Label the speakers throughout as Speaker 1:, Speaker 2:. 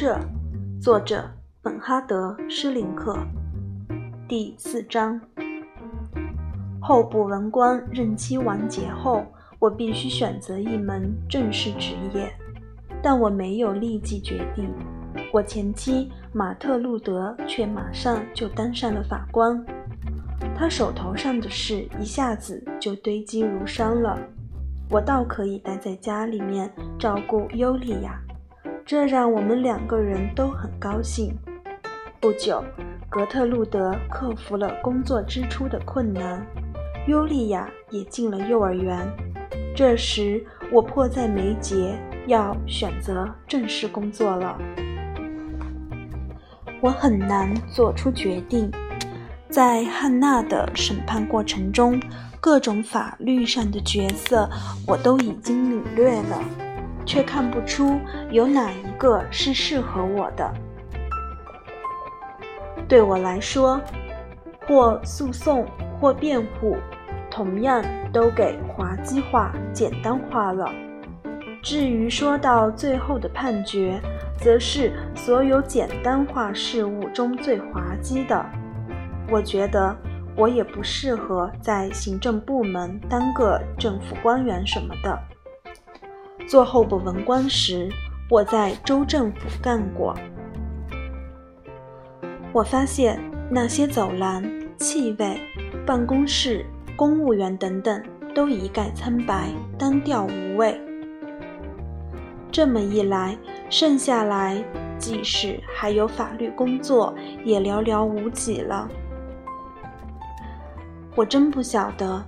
Speaker 1: 这，作者本哈德·施林克，第四章。候补文官任期完结后，我必须选择一门正式职业，但我没有立即决定。我前妻马特·路德却马上就当上了法官，他手头上的事一下子就堆积如山了。我倒可以待在家里面照顾尤利娅，这让我们两个人都很高兴。不久，格特路德克服了工作之初的困难，尤利娅也进了幼儿园。这时，我迫在眉睫，要选择正式工作了。我很难做出决定，在汉娜的审判过程中。各种法律上的角色我都已经领略了，却看不出有哪一个是适合我的。对我来说，或诉讼或辩护，同样都给滑稽化、简单化了。至于说到最后的判决，则是所有简单化事物中最滑稽的。我觉得。我也不适合在行政部门当个政府官员什么的。做候补文官时，我在州政府干过。我发现那些走廊、气味、办公室、公务员等等都一概苍白、单调无味。这么一来，剩下来即使还有法律工作，也寥寥无几了。我真不晓得，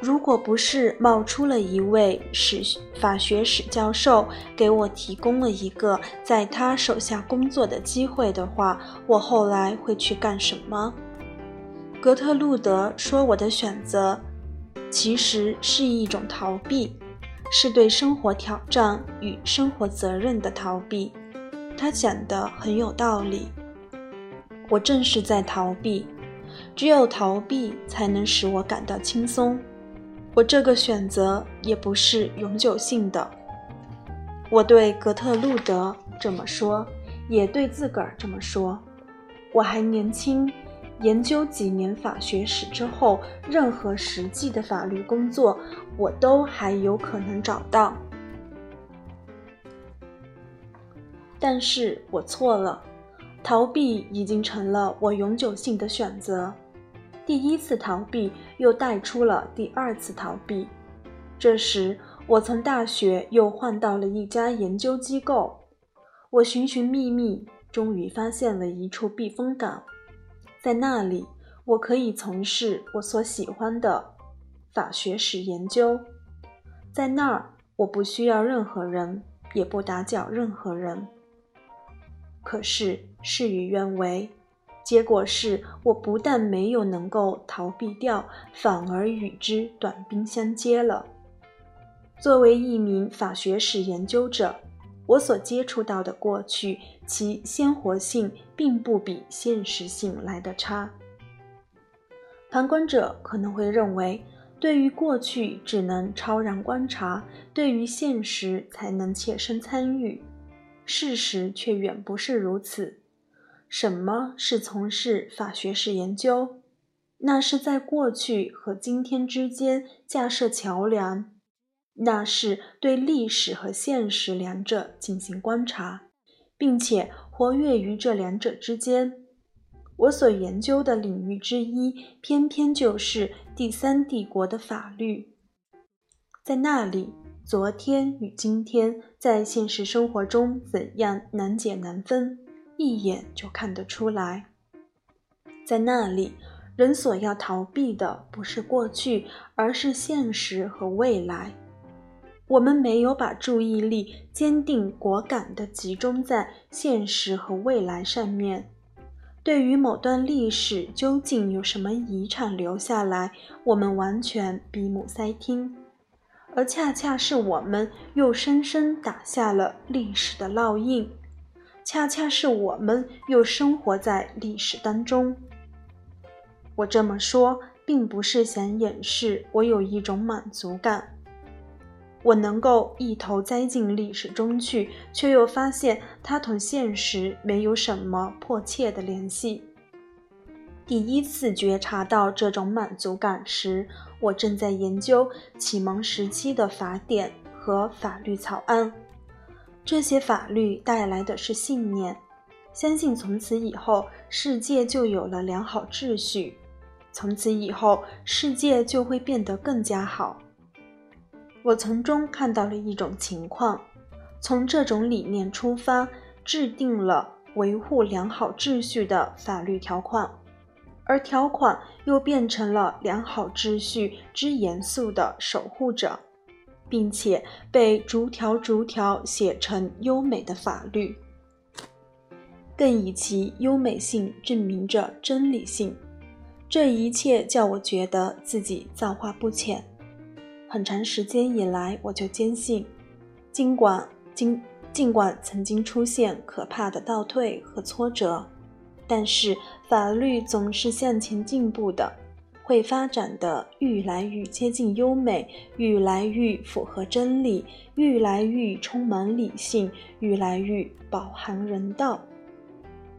Speaker 1: 如果不是冒出了一位史法学史教授给我提供了一个在他手下工作的机会的话，我后来会去干什么？格特路德说：“我的选择其实是一种逃避，是对生活挑战与生活责任的逃避。”他讲得很有道理。我正是在逃避。只有逃避才能使我感到轻松。我这个选择也不是永久性的。我对格特路德这么说，也对自个儿这么说。我还年轻，研究几年法学史之后，任何实际的法律工作我都还有可能找到。但是我错了。逃避已经成了我永久性的选择。第一次逃避又带出了第二次逃避。这时，我从大学又换到了一家研究机构。我寻寻觅觅，终于发现了一处避风港。在那里，我可以从事我所喜欢的法学史研究。在那儿，我不需要任何人，也不打搅任何人。可是事与愿违，结果是我不但没有能够逃避掉，反而与之短兵相接了。作为一名法学史研究者，我所接触到的过去，其鲜活性并不比现实性来得差。旁观者可能会认为，对于过去只能超然观察，对于现实才能切身参与。事实却远不是如此。什么是从事法学史研究？那是在过去和今天之间架设桥梁，那是对历史和现实两者进行观察，并且活跃于这两者之间。我所研究的领域之一，偏偏就是第三帝国的法律，在那里。昨天与今天在现实生活中怎样难解难分，一眼就看得出来。在那里，人所要逃避的不是过去，而是现实和未来。我们没有把注意力坚定果敢地集中在现实和未来上面。对于某段历史究竟有什么遗产留下来，我们完全闭目塞听。而恰恰是我们又深深打下了历史的烙印，恰恰是我们又生活在历史当中。我这么说，并不是想掩饰我有一种满足感。我能够一头栽进历史中去，却又发现它同现实没有什么迫切的联系。第一次觉察到这种满足感时，我正在研究启蒙时期的法典和法律草案。这些法律带来的是信念，相信从此以后世界就有了良好秩序，从此以后世界就会变得更加好。我从中看到了一种情况，从这种理念出发，制定了维护良好秩序的法律条款。而条款又变成了良好秩序之严肃的守护者，并且被逐条逐条写成优美的法律，更以其优美性证明着真理性。这一切叫我觉得自己造化不浅。很长时间以来，我就坚信，尽管尽尽管曾经出现可怕的倒退和挫折。但是法律总是向前进步的，会发展的愈来愈接近优美，愈来愈符合真理，愈来愈充满理性，愈来愈饱含人道。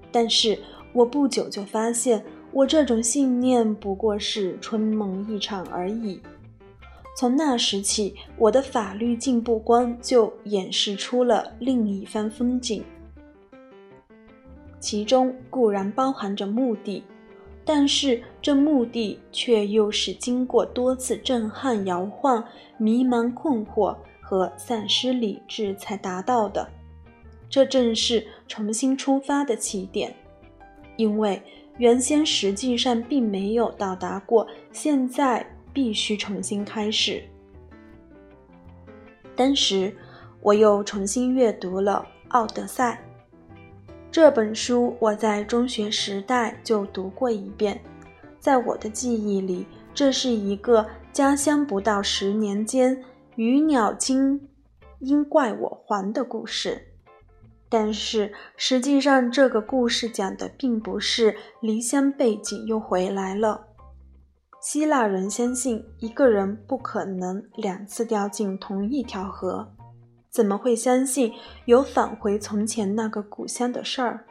Speaker 1: 但是我不久就发现，我这种信念不过是春梦一场而已。从那时起，我的法律进步观就演示出了另一番风景。其中固然包含着目的，但是这目的却又是经过多次震撼、摇晃、迷茫、困惑和丧失理智才达到的。这正是重新出发的起点，因为原先实际上并没有到达过，现在必须重新开始。当时，我又重新阅读了《奥德赛》。这本书我在中学时代就读过一遍，在我的记忆里，这是一个家乡不到十年间鱼鸟惊因怪我还的故事。但是实际上，这个故事讲的并不是离乡背井又回来了。希腊人相信一个人不可能两次掉进同一条河。怎么会相信有返回从前那个故乡的事儿？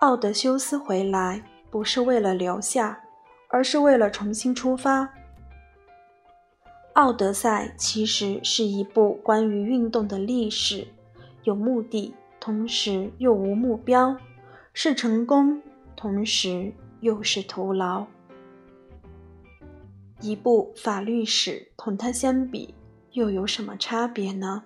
Speaker 1: 奥德修斯回来不是为了留下，而是为了重新出发。《奥德赛》其实是一部关于运动的历史，有目的，同时又无目标，是成功，同时又是徒劳。一部法律史，同它相比。又有什么差别呢？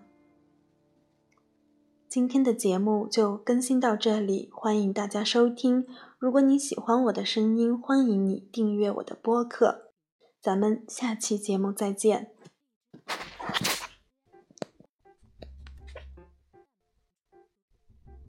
Speaker 1: 今天的节目就更新到这里，欢迎大家收听。如果你喜欢我的声音，欢迎你订阅我的播客。咱们下期节目再见。